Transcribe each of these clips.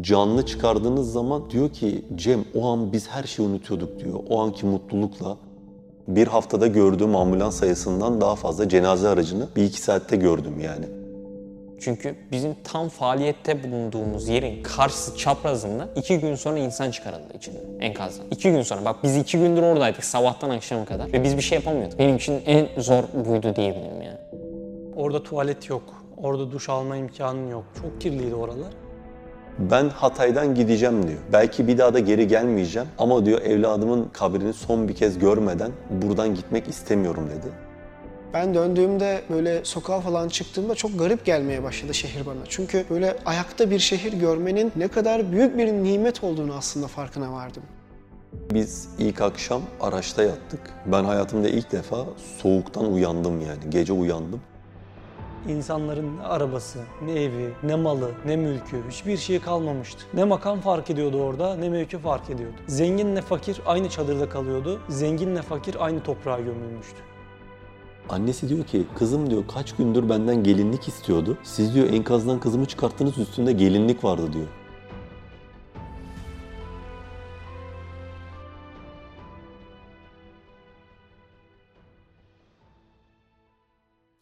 Canlı çıkardığınız zaman diyor ki Cem o an biz her şeyi unutuyorduk diyor. O anki mutlulukla bir haftada gördüğüm ambulans sayısından daha fazla cenaze aracını bir iki saatte gördüm yani. Çünkü bizim tam faaliyette bulunduğumuz yerin karşısı çaprazında iki gün sonra insan çıkarıldı içinden enkazdan. İki gün sonra bak biz iki gündür oradaydık sabahtan akşama kadar ve biz bir şey yapamıyorduk. Benim için en zor buydu diyebilirim yani. Orada tuvalet yok. Orada duş alma imkanın yok. Çok kirliydi oralar. Ben Hatay'dan gideceğim diyor. Belki bir daha da geri gelmeyeceğim ama diyor evladımın kabrini son bir kez görmeden buradan gitmek istemiyorum dedi. Ben döndüğümde böyle sokağa falan çıktığımda çok garip gelmeye başladı şehir bana. Çünkü böyle ayakta bir şehir görmenin ne kadar büyük bir nimet olduğunu aslında farkına vardım. Biz ilk akşam araçta yattık. Ben hayatımda ilk defa soğuktan uyandım yani. Gece uyandım. İnsanların ne arabası, ne evi, ne malı, ne mülkü, hiçbir şey kalmamıştı. Ne makam fark ediyordu orada, ne mevki fark ediyordu. Zenginle fakir aynı çadırda kalıyordu. Zenginle fakir aynı toprağa gömülmüştü. Annesi diyor ki kızım diyor kaç gündür benden gelinlik istiyordu. Siz diyor enkazdan kızımı çıkarttınız üstünde gelinlik vardı diyor.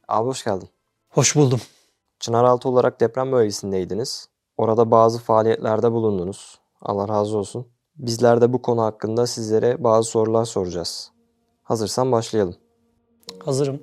Abi hoş geldin. Hoş buldum. Çınaraltı olarak deprem bölgesindeydiniz. Orada bazı faaliyetlerde bulundunuz. Allah razı olsun. Bizler de bu konu hakkında sizlere bazı sorular soracağız. Hazırsan başlayalım. Hazırım.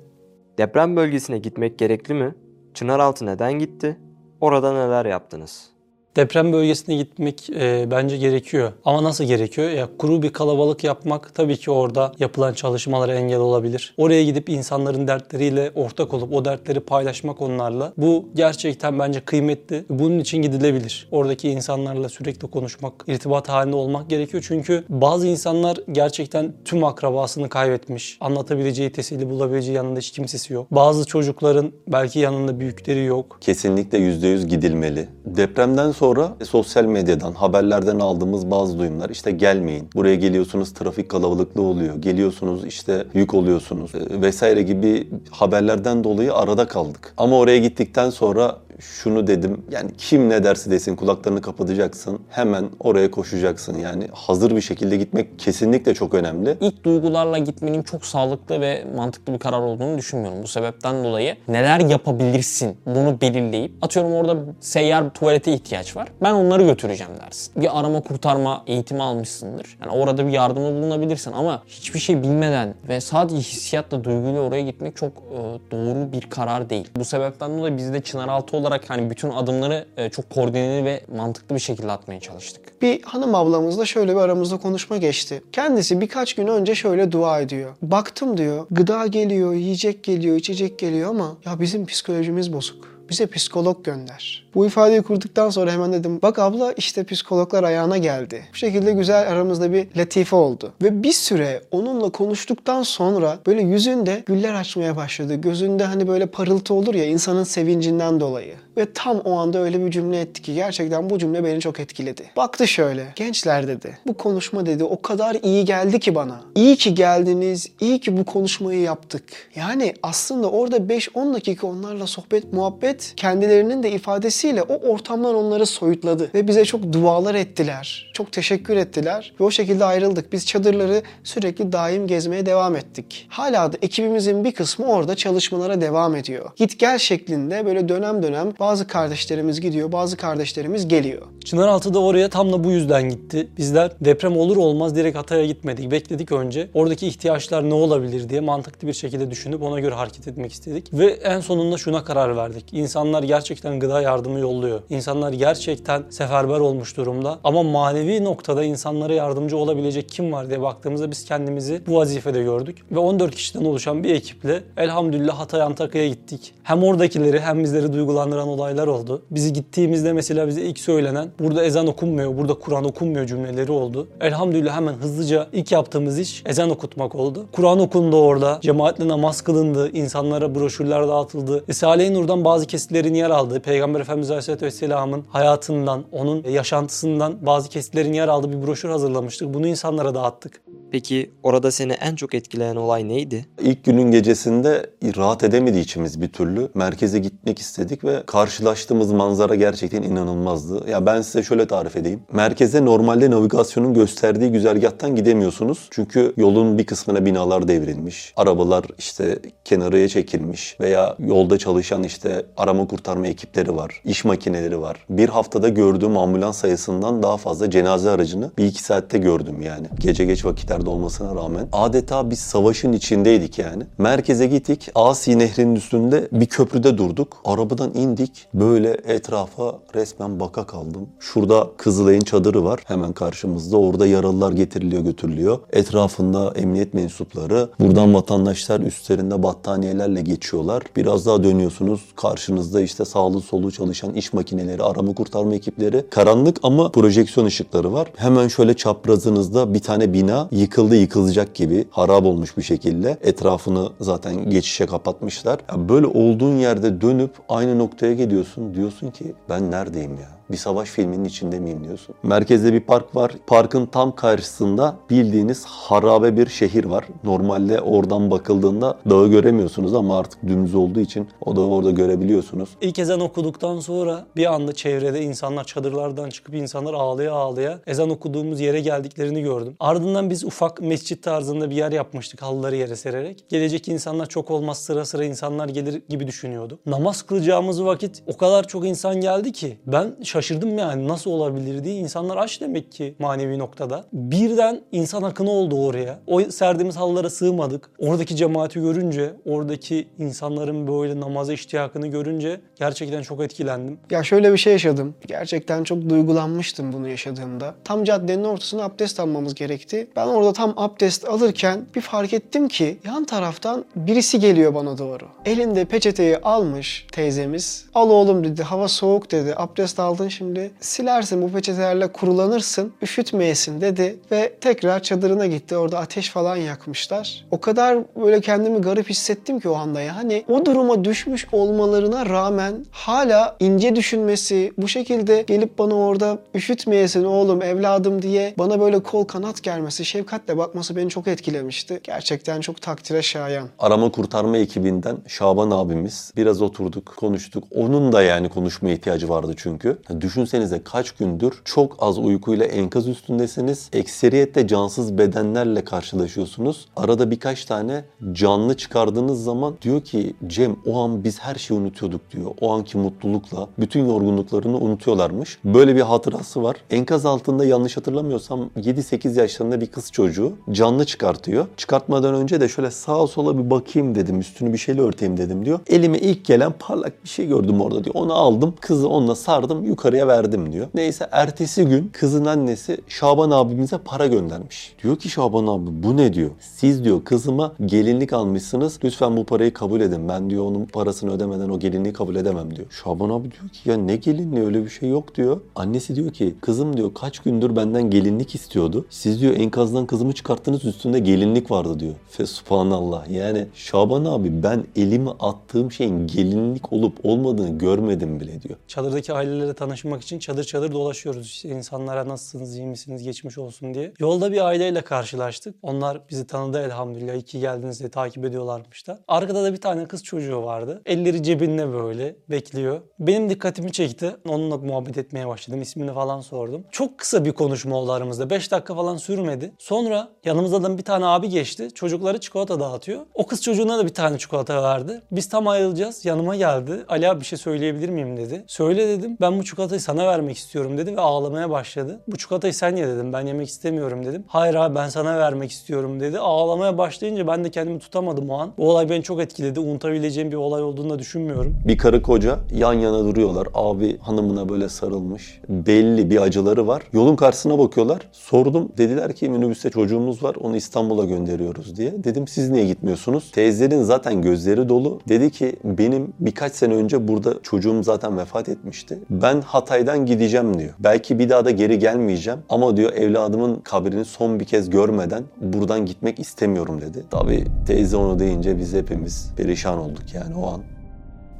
Deprem bölgesine gitmek gerekli mi? Çınaraltı neden gitti? Orada neler yaptınız? Deprem bölgesine gitmek e, bence gerekiyor. Ama nasıl gerekiyor? Ya kuru bir kalabalık yapmak tabii ki orada yapılan çalışmalara engel olabilir. Oraya gidip insanların dertleriyle ortak olup o dertleri paylaşmak onlarla. Bu gerçekten bence kıymetli. Bunun için gidilebilir. Oradaki insanlarla sürekli konuşmak, irtibat halinde olmak gerekiyor. Çünkü bazı insanlar gerçekten tüm akrabasını kaybetmiş. Anlatabileceği, tesili bulabileceği yanında hiç kimsesi yok. Bazı çocukların belki yanında büyükleri yok. Kesinlikle %100 gidilmeli. Depremden sonra sosyal medyadan, haberlerden aldığımız bazı duyumlar işte gelmeyin, buraya geliyorsunuz trafik kalabalıklı oluyor, geliyorsunuz işte yük oluyorsunuz e, vesaire gibi haberlerden dolayı arada kaldık. Ama oraya gittikten sonra şunu dedim. Yani kim ne derse desin kulaklarını kapatacaksın. Hemen oraya koşacaksın. Yani hazır bir şekilde gitmek kesinlikle çok önemli. İlk duygularla gitmenin çok sağlıklı ve mantıklı bir karar olduğunu düşünmüyorum. Bu sebepten dolayı neler yapabilirsin bunu belirleyip atıyorum orada seyyar tuvalete ihtiyaç var. Ben onları götüreceğim dersin. Bir arama kurtarma eğitimi almışsındır. Yani orada bir yardımda bulunabilirsin ama hiçbir şey bilmeden ve sadece hissiyatla duyguyla oraya gitmek çok e, doğru bir karar değil. Bu sebepten dolayı biz de Çınaraltı olarak hani bütün adımları e, çok koordineli ve mantıklı bir şekilde atmaya çalıştık. Bir hanım ablamızla şöyle bir aramızda konuşma geçti. Kendisi birkaç gün önce şöyle dua ediyor. Baktım diyor gıda geliyor, yiyecek geliyor, içecek geliyor ama ya bizim psikolojimiz bozuk. Bize psikolog gönder. Bu ifadeyi kurduktan sonra hemen dedim bak abla işte psikologlar ayağına geldi. Bu şekilde güzel aramızda bir latife oldu. Ve bir süre onunla konuştuktan sonra böyle yüzünde güller açmaya başladı. Gözünde hani böyle parıltı olur ya insanın sevincinden dolayı. Ve tam o anda öyle bir cümle etti ki gerçekten bu cümle beni çok etkiledi. Baktı şöyle. Gençler dedi. Bu konuşma dedi o kadar iyi geldi ki bana. İyi ki geldiniz. iyi ki bu konuşmayı yaptık. Yani aslında orada 5-10 dakika onlarla sohbet, muhabbet kendilerinin de ifadesiyle o ortamdan onları soyutladı. Ve bize çok dualar ettiler. Çok teşekkür ettiler. Ve o şekilde ayrıldık. Biz çadırları sürekli daim gezmeye devam ettik. Hala da ekibimizin bir kısmı orada çalışmalara devam ediyor. Git gel şeklinde böyle dönem dönem bazı kardeşlerimiz gidiyor, bazı kardeşlerimiz geliyor. Çınaraltı da oraya tam da bu yüzden gitti. Bizler deprem olur olmaz direkt Hatay'a gitmedik. Bekledik önce. Oradaki ihtiyaçlar ne olabilir diye mantıklı bir şekilde düşünüp ona göre hareket etmek istedik. Ve en sonunda şuna karar verdik. İnsanlar gerçekten gıda yardımı yolluyor. İnsanlar gerçekten seferber olmuş durumda. Ama manevi noktada insanlara yardımcı olabilecek kim var diye baktığımızda biz kendimizi bu vazifede gördük. Ve 14 kişiden oluşan bir ekiple elhamdülillah Hatay Antakya'ya gittik. Hem oradakileri hem bizleri duygulandıran olaylar oldu. Bizi gittiğimizde mesela bize ilk söylenen burada ezan okunmuyor, burada Kur'an okunmuyor cümleleri oldu. Elhamdülillah hemen hızlıca ilk yaptığımız iş ezan okutmak oldu. Kur'an okundu orada, cemaatle namaz kılındı, insanlara broşürler dağıtıldı. Risale-i Nur'dan bazı kesitlerin yer aldığı, Peygamber Efendimiz Aleyhisselatü Vesselam'ın hayatından, onun yaşantısından bazı kesitlerin yer aldığı bir broşür hazırlamıştık. Bunu insanlara dağıttık. Peki orada seni en çok etkileyen olay neydi? İlk günün gecesinde rahat edemedi içimiz bir türlü. Merkeze gitmek istedik ve karşılaştığımız manzara gerçekten inanılmazdı. Ya ben size şöyle tarif edeyim. Merkeze normalde navigasyonun gösterdiği güzergahtan gidemiyorsunuz. Çünkü yolun bir kısmına binalar devrilmiş. Arabalar işte kenarıya çekilmiş veya yolda çalışan işte arama kurtarma ekipleri var. iş makineleri var. Bir haftada gördüğüm ambulans sayısından daha fazla cenaze aracını bir iki saatte gördüm yani. Gece geç vakitlerde olmasına rağmen. Adeta bir savaşın içindeydik yani. Merkeze gittik. Asi Nehri'nin üstünde bir köprüde durduk. Arabadan indik. Böyle etrafa resmen baka kaldım. Şurada Kızılay'ın çadırı var. Hemen karşımızda. Orada yaralılar getiriliyor götürülüyor. Etrafında emniyet mensupları. Buradan vatandaşlar üstlerinde battaniyelerle geçiyorlar. Biraz daha dönüyorsunuz. Karşınızda işte sağlı solu çalışan iş makineleri, arama kurtarma ekipleri. Karanlık ama projeksiyon ışıkları var. Hemen şöyle çaprazınızda bir tane bina yıkıldı yıkılacak gibi harap olmuş bir şekilde. Etrafını zaten geçişe kapatmışlar. Ya böyle olduğun yerde dönüp aynı noktaya geliyorsun. Diyorsun ki ben neredeyim ya? Bir savaş filminin içinde miyim diyorsun. Merkezde bir park var. Parkın tam karşısında bildiğiniz harabe bir şehir var. Normalde oradan bakıldığında dağı göremiyorsunuz ama artık dümdüz olduğu için o dağı orada görebiliyorsunuz. İlk ezan okuduktan sonra bir anda çevrede insanlar çadırlardan çıkıp insanlar ağlaya ağlaya ezan okuduğumuz yere geldiklerini gördüm. Ardından biz ufak mescit tarzında bir yer yapmıştık halıları yere sererek. Gelecek insanlar çok olmaz sıra sıra insanlar gelir gibi düşünüyordum. Namaz kılacağımız vakit o kadar çok insan geldi ki ben şaşırdım yani nasıl olabilir diye. İnsanlar aç demek ki manevi noktada. Birden insan akını oldu oraya. O serdiğimiz halılara sığmadık. Oradaki cemaati görünce, oradaki insanların böyle namaza iştiyakını görünce gerçekten çok etkilendim. Ya şöyle bir şey yaşadım. Gerçekten çok duygulanmıştım bunu yaşadığımda. Tam caddenin ortasına abdest almamız gerekti. Ben orada tam abdest alırken bir fark ettim ki yan taraftan birisi geliyor bana doğru. Elinde peçeteyi almış teyzemiz. Al oğlum dedi hava soğuk dedi. Abdest aldın şimdi. Silersin bu peçetelerle kurulanırsın. Üşütmeyesin dedi. Ve tekrar çadırına gitti. Orada ateş falan yakmışlar. O kadar böyle kendimi garip hissettim ki o anda yani. O duruma düşmüş olmalarına rağmen hala ince düşünmesi, bu şekilde gelip bana orada üşütmeyesin oğlum, evladım diye bana böyle kol kanat germesi, şefkatle bakması beni çok etkilemişti. Gerçekten çok takdire şayan. Arama kurtarma ekibinden Şaban abimiz biraz oturduk, konuştuk. Onun da yani konuşmaya ihtiyacı vardı çünkü. Düşünsenize kaç gündür çok az uykuyla enkaz üstündesiniz. Ekseriyetle cansız bedenlerle karşılaşıyorsunuz. Arada birkaç tane canlı çıkardığınız zaman diyor ki Cem o an biz her şeyi unutuyorduk diyor. O anki mutlulukla bütün yorgunluklarını unutuyorlarmış. Böyle bir hatırası var. Enkaz altında yanlış hatırlamıyorsam 7-8 yaşlarında bir kız çocuğu canlı çıkartıyor. Çıkartmadan önce de şöyle sağa sola bir bakayım dedim. Üstünü bir şeyle örteyim dedim diyor. Elime ilk gelen parlak bir şey gördüm orada diyor. Onu aldım. Kızı onunla sardım. Yukarıya verdim diyor. Neyse ertesi gün kızın annesi Şaban abimize para göndermiş. Diyor ki Şaban abi bu ne diyor. Siz diyor kızıma gelinlik almışsınız. Lütfen bu parayı kabul edin. Ben diyor onun parasını ödemeden o gelinliği kabul edemem diyor. Şaban abi diyor ki ya ne gelinliği öyle bir şey yok diyor. Annesi diyor ki kızım diyor kaç gündür benden gelinlik istiyordu. Siz diyor enkazdan kızımı çıkarttınız üstünde gelinlik vardı diyor. Fe subhanallah yani Şaban abi ben elimi attığım şeyin gelinlik olup olmadığını görmedim bile diyor. Çadırdaki ailelerle tanışmak için çadır çadır dolaşıyoruz. İşte insanlara nasılsınız, iyi misiniz, geçmiş olsun diye. Yolda bir aileyle karşılaştık. Onlar bizi tanıdı elhamdülillah. İyi ki geldiniz diye takip ediyorlarmış da. Arkada da bir tane kız çocuğu vardı. Elleri cebinde böyle bekliyor. Benim dikkatimi çekti. Onunla muhabbet etmeye başladım. İsmini falan sordum. Çok kısa bir konuşma oldu aramızda. 5 dakika falan sürmedi. Sonra yanımızdan bir tane abi geçti. Çocuklara çikolata dağıtıyor. O kız çocuğuna da bir tane çikolata verdi. Biz tam ayrılacağız. Yanıma geldi. Ali abi bir şey söyleyebilir miyim dedi. Söyle dedim. Ben bu çikolatayı sana vermek istiyorum dedi ve ağlamaya başladı. Bu çikolatayı sen ye dedim. Ben yemek istemiyorum dedim. Hayır abi ben sana vermek istiyorum dedi. Ağlamaya başlayınca ben de kendimi tutamadım o an. Bu olay beni çok etkiledi. Unutabileceğim bir olay olduğunu da düşünmüyorum. Bir karı koca yan yana duruyorlar. Abi hanımına böyle sarılmış. Belli bir acıları var. Yolun karşısına bakıyorlar. Sordum. Dediler ki minibüste çocuğumuz var. Onu İstanbul'a gönderiyoruz diye. Dedim siz niye gitmiyorsunuz? Teyzelerin zaten gözleri dolu. Dedi ki benim birkaç sene önce burada çocuğum zaten vefat etmişti. Ben Hatay'dan gideceğim diyor. Belki bir daha da geri gelmeyeceğim. Ama diyor evladımın kabrini son bir kez görmeden buradan gitmek istemiyorum dedi. Tabii teyze onu deyince biz hepimiz perişan olduk yani o an.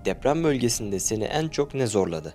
Deprem bölgesinde seni en çok ne zorladı?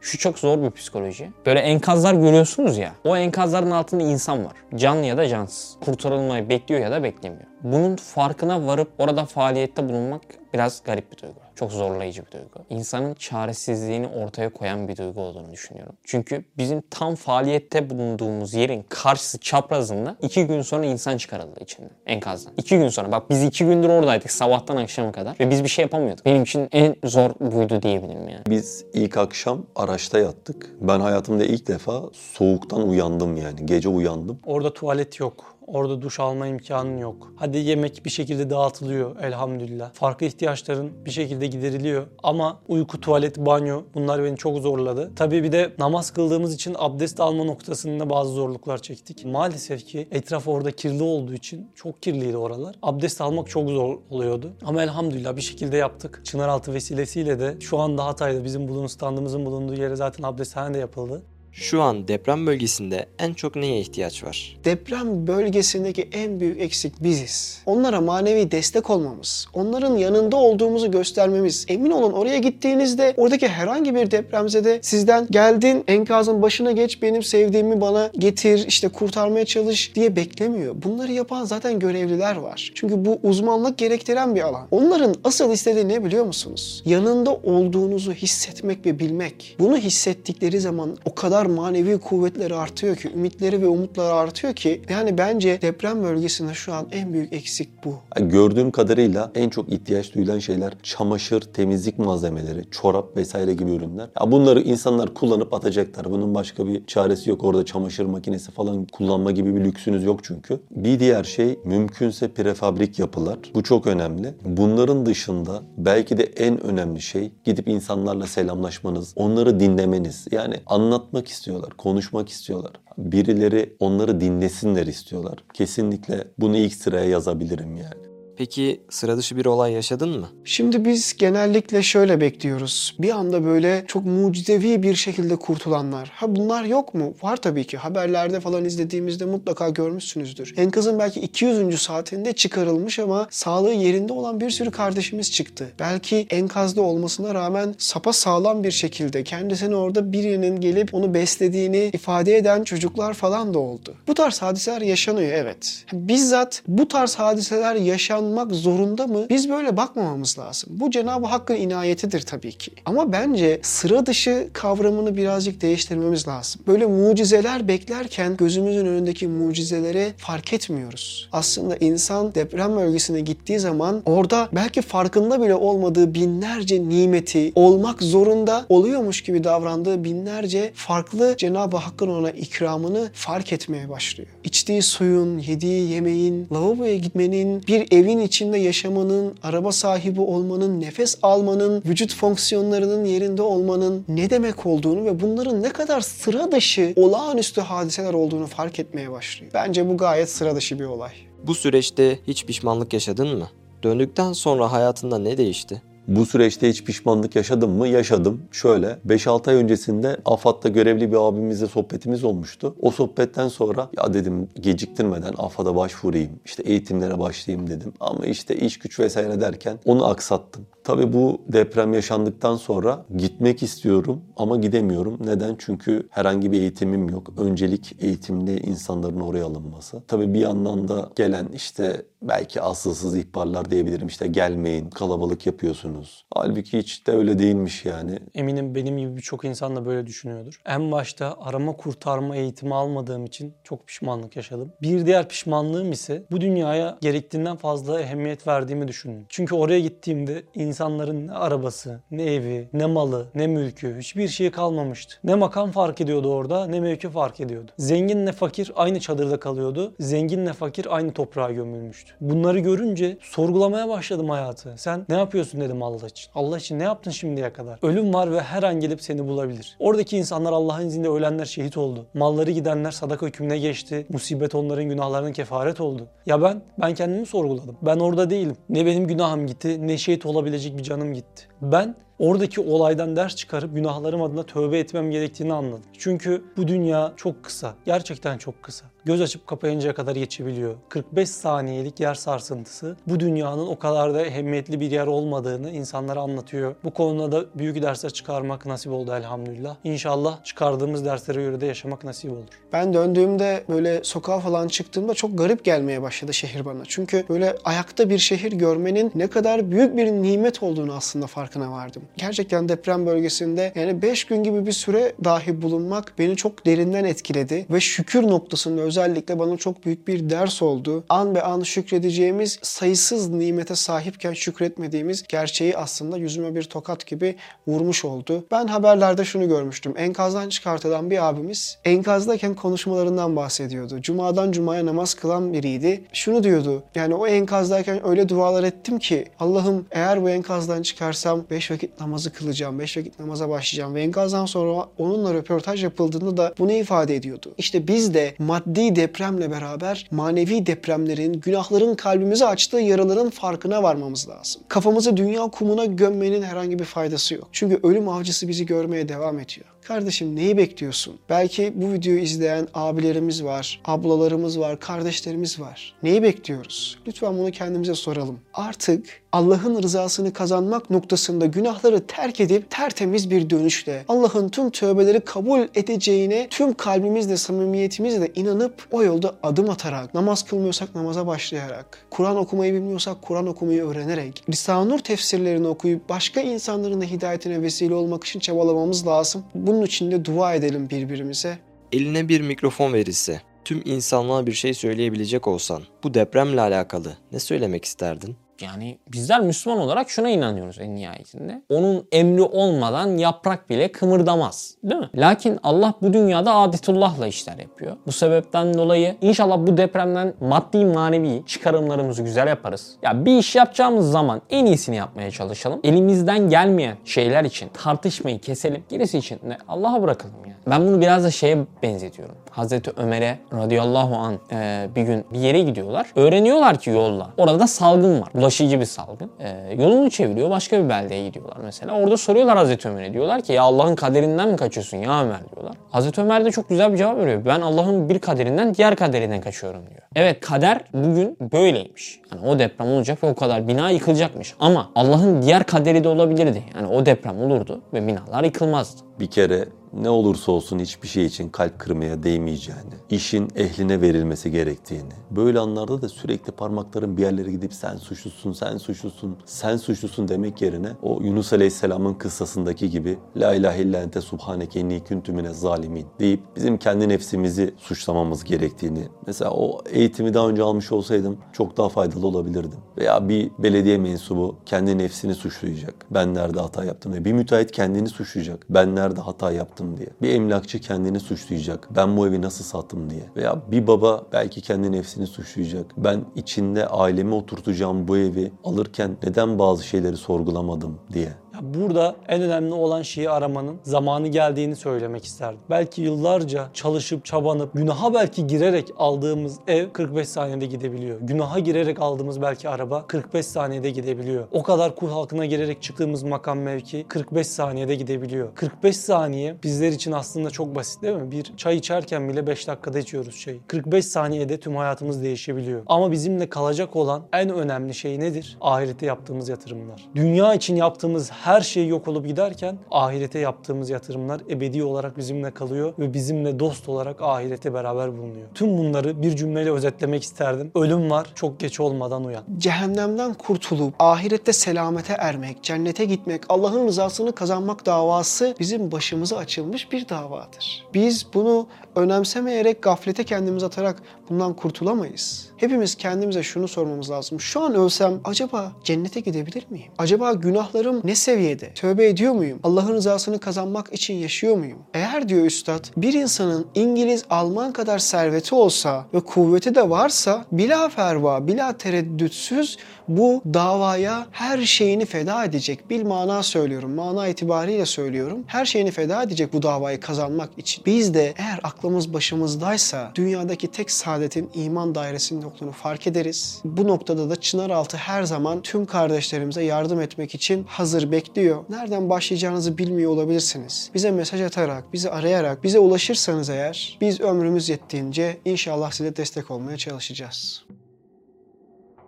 Şu çok zor bir psikoloji. Böyle enkazlar görüyorsunuz ya. O enkazların altında insan var. Canlı ya da cansız. Kurtarılmayı bekliyor ya da beklemiyor. Bunun farkına varıp orada faaliyette bulunmak biraz garip bir duygu. Çok zorlayıcı bir duygu. İnsanın çaresizliğini ortaya koyan bir duygu olduğunu düşünüyorum. Çünkü bizim tam faaliyette bulunduğumuz yerin karşısı çaprazında iki gün sonra insan çıkarıldı içinden enkazdan. İki gün sonra. Bak biz iki gündür oradaydık sabahtan akşama kadar ve biz bir şey yapamıyorduk. Benim için en zor buydu diyebilirim yani. Biz ilk akşam araçta yattık. Ben hayatımda ilk defa soğuktan uyandım yani. Gece uyandım. Orada tuvalet yok. Orada duş alma imkanın yok. Hadi yemek bir şekilde dağıtılıyor elhamdülillah. Farklı ihtiyaçların bir şekilde gideriliyor. Ama uyku, tuvalet, banyo bunlar beni çok zorladı. Tabii bir de namaz kıldığımız için abdest alma noktasında bazı zorluklar çektik. Maalesef ki etraf orada kirli olduğu için çok kirliydi oralar. Abdest almak çok zor oluyordu. Ama elhamdülillah bir şekilde yaptık. Çınaraltı vesilesiyle de şu anda Hatay'da bizim bulunduğumuz standımızın bulunduğu yere zaten abdesthane de yapıldı. Şu an deprem bölgesinde en çok neye ihtiyaç var? Deprem bölgesindeki en büyük eksik biziz. Onlara manevi destek olmamız, onların yanında olduğumuzu göstermemiz. Emin olun oraya gittiğinizde oradaki herhangi bir depremzede sizden geldin enkazın başına geç benim sevdiğimi bana getir işte kurtarmaya çalış diye beklemiyor. Bunları yapan zaten görevliler var. Çünkü bu uzmanlık gerektiren bir alan. Onların asıl istediği ne biliyor musunuz? Yanında olduğunuzu hissetmek ve bilmek. Bunu hissettikleri zaman o kadar manevi kuvvetleri artıyor ki, ümitleri ve umutları artıyor ki yani bence deprem bölgesinde şu an en büyük eksik bu. Yani gördüğüm kadarıyla en çok ihtiyaç duyulan şeyler çamaşır, temizlik malzemeleri, çorap vesaire gibi ürünler. Ya bunları insanlar kullanıp atacaklar. Bunun başka bir çaresi yok. Orada çamaşır makinesi falan kullanma gibi bir lüksünüz yok çünkü. Bir diğer şey mümkünse prefabrik yapılar. Bu çok önemli. Bunların dışında belki de en önemli şey gidip insanlarla selamlaşmanız, onları dinlemeniz. Yani anlatmak istiyorlar, konuşmak istiyorlar. Birileri onları dinlesinler istiyorlar. Kesinlikle bunu ilk sıraya yazabilirim yani. Peki sıra dışı bir olay yaşadın mı? Şimdi biz genellikle şöyle bekliyoruz. Bir anda böyle çok mucizevi bir şekilde kurtulanlar. Ha bunlar yok mu? Var tabii ki. Haberlerde falan izlediğimizde mutlaka görmüşsünüzdür. Enkazın belki 200. saatinde çıkarılmış ama sağlığı yerinde olan bir sürü kardeşimiz çıktı. Belki enkazda olmasına rağmen sapa sağlam bir şekilde kendisini orada birinin gelip onu beslediğini ifade eden çocuklar falan da oldu. Bu tarz hadiseler yaşanıyor evet. Bizzat bu tarz hadiseler yaşan yaşanmak zorunda mı? Biz böyle bakmamamız lazım. Bu Cenab-ı Hakk'ın inayetidir tabii ki. Ama bence sıra dışı kavramını birazcık değiştirmemiz lazım. Böyle mucizeler beklerken gözümüzün önündeki mucizelere fark etmiyoruz. Aslında insan deprem bölgesine gittiği zaman orada belki farkında bile olmadığı binlerce nimeti olmak zorunda oluyormuş gibi davrandığı binlerce farklı Cenab-ı Hakk'ın ona ikramını fark etmeye başlıyor. İçtiği suyun, yediği yemeğin, lavaboya gitmenin, bir evin içinde yaşamanın, araba sahibi olmanın, nefes almanın, vücut fonksiyonlarının yerinde olmanın ne demek olduğunu ve bunların ne kadar sıra dışı, olağanüstü hadiseler olduğunu fark etmeye başlıyor. Bence bu gayet sıra dışı bir olay. Bu süreçte hiç pişmanlık yaşadın mı? Döndükten sonra hayatında ne değişti? Bu süreçte hiç pişmanlık yaşadım mı? Yaşadım. Şöyle 5-6 ay öncesinde AFAD'da görevli bir abimizle sohbetimiz olmuştu. O sohbetten sonra ya dedim geciktirmeden AFAD'a başvurayım. işte eğitimlere başlayayım dedim. Ama işte iş güç vesaire derken onu aksattım. Tabii bu deprem yaşandıktan sonra gitmek istiyorum ama gidemiyorum. Neden? Çünkü herhangi bir eğitimim yok. Öncelik eğitimli insanların oraya alınması. Tabii bir yandan da gelen işte belki asılsız ihbarlar diyebilirim. İşte gelmeyin, kalabalık yapıyorsunuz. Halbuki hiç de öyle değilmiş yani. Eminim benim gibi birçok insan da böyle düşünüyordur. En başta arama kurtarma eğitimi almadığım için çok pişmanlık yaşadım. Bir diğer pişmanlığım ise bu dünyaya gerektiğinden fazla ehemmiyet verdiğimi düşündüm. Çünkü oraya gittiğimde insanların ne arabası, ne evi, ne malı, ne mülkü hiçbir şey kalmamıştı. Ne makam fark ediyordu orada ne mevki fark ediyordu. Zenginle fakir aynı çadırda kalıyordu. Zenginle fakir aynı toprağa gömülmüştü. Bunları görünce sorgulamaya başladım hayatı. Sen ne yapıyorsun dedim Allah için. Allah için ne yaptın şimdiye kadar? Ölüm var ve her an gelip seni bulabilir. Oradaki insanlar Allah'ın izniyle ölenler şehit oldu. Malları gidenler sadaka hükmüne geçti. Musibet onların günahlarının kefaret oldu. Ya ben, ben kendimi sorguladım. Ben orada değilim. Ne benim günahım gitti ne şehit olabilecek bir canım gitti. Ben oradaki olaydan ders çıkarıp günahlarım adına tövbe etmem gerektiğini anladım. Çünkü bu dünya çok kısa. Gerçekten çok kısa. Göz açıp kapayıncaya kadar geçebiliyor. 45 saniyelik yer sarsıntısı bu dünyanın o kadar da ehemmiyetli bir yer olmadığını insanlara anlatıyor. Bu konuda da büyük dersler çıkarmak nasip oldu elhamdülillah. İnşallah çıkardığımız derslere göre de yaşamak nasip olur. Ben döndüğümde böyle sokağa falan çıktığımda çok garip gelmeye başladı şehir bana. Çünkü böyle ayakta bir şehir görmenin ne kadar büyük bir nimet olduğunu aslında farkına vardım. Gerçekten deprem bölgesinde yani 5 gün gibi bir süre dahi bulunmak beni çok derinden etkiledi ve şükür noktasında özellikle bana çok büyük bir ders oldu. An be an şükredeceğimiz sayısız nimete sahipken şükretmediğimiz gerçeği aslında yüzüme bir tokat gibi vurmuş oldu. Ben haberlerde şunu görmüştüm. Enkazdan çıkartılan bir abimiz enkazdayken konuşmalarından bahsediyordu. Cumadan cumaya namaz kılan biriydi. Şunu diyordu. Yani o enkazdayken öyle dualar ettim ki Allah'ım eğer bu enkazdan çıkarsam 5 vakit namazı kılacağım, 5 vakit namaza başlayacağım ve enkazdan sonra onunla röportaj yapıldığında da bunu ifade ediyordu. İşte biz de maddi depremle beraber manevi depremlerin, günahların kalbimize açtığı yaraların farkına varmamız lazım. Kafamızı dünya kumuna gömmenin herhangi bir faydası yok. Çünkü ölüm avcısı bizi görmeye devam ediyor. Kardeşim neyi bekliyorsun? Belki bu videoyu izleyen abilerimiz var, ablalarımız var, kardeşlerimiz var. Neyi bekliyoruz? Lütfen bunu kendimize soralım. Artık Allah'ın rızasını kazanmak noktasında günahları terk edip tertemiz bir dönüşle Allah'ın tüm tövbeleri kabul edeceğine tüm kalbimizle, samimiyetimizle inanıp o yolda adım atarak, namaz kılmıyorsak namaza başlayarak, Kur'an okumayı bilmiyorsak Kur'an okumayı öğrenerek, Risale-i Nur tefsirlerini okuyup başka insanların da hidayetine vesile olmak için çabalamamız lazım. Bunun için de dua edelim birbirimize. Eline bir mikrofon verilse, tüm insanlığa bir şey söyleyebilecek olsan, bu depremle alakalı ne söylemek isterdin? Yani bizler Müslüman olarak şuna inanıyoruz en nihayetinde. Onun emri olmadan yaprak bile kımırdamaz. Değil mi? Lakin Allah bu dünyada adetullahla işler yapıyor. Bu sebepten dolayı inşallah bu depremden maddi manevi çıkarımlarımızı güzel yaparız. Ya bir iş yapacağımız zaman en iyisini yapmaya çalışalım. Elimizden gelmeyen şeyler için tartışmayı keselim. Gerisi için de Allah'a bırakalım yani. Ben bunu biraz da şeye benzetiyorum. Hazreti Ömer'e radıyallahu an e, bir gün bir yere gidiyorlar. Öğreniyorlar ki yolda. Orada salgın var. Bulaşıcı bir salgın. E, yolunu çeviriyor. Başka bir beldeye gidiyorlar mesela. Orada soruyorlar Hazreti Ömer'e. Diyorlar ki ya Allah'ın kaderinden mi kaçıyorsun ya Ömer diyorlar. Hazreti Ömer de çok güzel bir cevap veriyor. Ben Allah'ın bir kaderinden diğer kaderinden kaçıyorum diyor. Evet kader bugün böyleymiş. Yani o deprem olacak ve o kadar bina yıkılacakmış. Ama Allah'ın diğer kaderi de olabilirdi. Yani o deprem olurdu ve binalar yıkılmazdı. Bir kere ne olursa olsun hiçbir şey için kalp kırmaya değmeyeceğini, işin ehline verilmesi gerektiğini, böyle anlarda da sürekli parmakların bir yerlere gidip sen suçlusun, sen suçlusun, sen suçlusun demek yerine o Yunus Aleyhisselam'ın kıssasındaki gibi La ilahe illa ente subhaneke inni kuntu mine zalimin deyip bizim kendi nefsimizi suçlamamız gerektiğini, mesela o eğitimi daha önce almış olsaydım çok daha faydalı olabilirdim. Veya bir belediye mensubu kendi nefsini suçlayacak. Ben nerede hata yaptım diye. Bir müteahhit kendini suçlayacak. Ben nerede hata yaptım diye. Bir emlakçı kendini suçlayacak. Ben bu evi nasıl sattım diye. Veya bir baba belki kendi nefsini suçlayacak. Ben içinde ailemi oturtacağım bu evi alırken neden bazı şeyleri sorgulamadım diye. Burada en önemli olan şeyi aramanın zamanı geldiğini söylemek isterdim. Belki yıllarca çalışıp çabanıp günaha belki girerek aldığımız ev 45 saniyede gidebiliyor. Günaha girerek aldığımız belki araba 45 saniyede gidebiliyor. O kadar kul halkına girerek çıktığımız makam mevki 45 saniyede gidebiliyor. 45 saniye bizler için aslında çok basit değil mi? Bir çay içerken bile 5 dakikada içiyoruz çayı. 45 saniyede tüm hayatımız değişebiliyor. Ama bizimle kalacak olan en önemli şey nedir? Ahirete yaptığımız yatırımlar. Dünya için yaptığımız şey yok olup giderken ahirete yaptığımız yatırımlar ebedi olarak bizimle kalıyor ve bizimle dost olarak ahirete beraber bulunuyor. Tüm bunları bir cümleyle özetlemek isterdim. Ölüm var, çok geç olmadan uyan. cehennemden kurtulup ahirette selamete ermek, cennete gitmek, Allah'ın rızasını kazanmak davası bizim başımıza açılmış bir davadır. Biz bunu önemsemeyerek gaflete kendimizi atarak bundan kurtulamayız. Hepimiz kendimize şunu sormamız lazım. Şu an ölsem acaba cennete gidebilir miyim? Acaba günahlarım ne seviyede? Tövbe ediyor muyum? Allah'ın rızasını kazanmak için yaşıyor muyum? Eğer diyor üstad bir insanın İngiliz, Alman kadar serveti olsa ve kuvveti de varsa bila ferva, bila tereddütsüz bu davaya her şeyini feda edecek. Bil mana söylüyorum. Mana itibariyle söylüyorum. Her şeyini feda edecek bu davayı kazanmak için. Biz de eğer aklımız başımızdaysa dünyadaki tek saadetin iman dairesinde olduğunu fark ederiz. Bu noktada da Çınaraltı her zaman tüm kardeşlerimize yardım etmek için hazır bekliyor. Nereden başlayacağınızı bilmiyor olabilirsiniz. Bize mesaj atarak, bizi arayarak, bize ulaşırsanız eğer biz ömrümüz yettiğince inşallah size destek olmaya çalışacağız.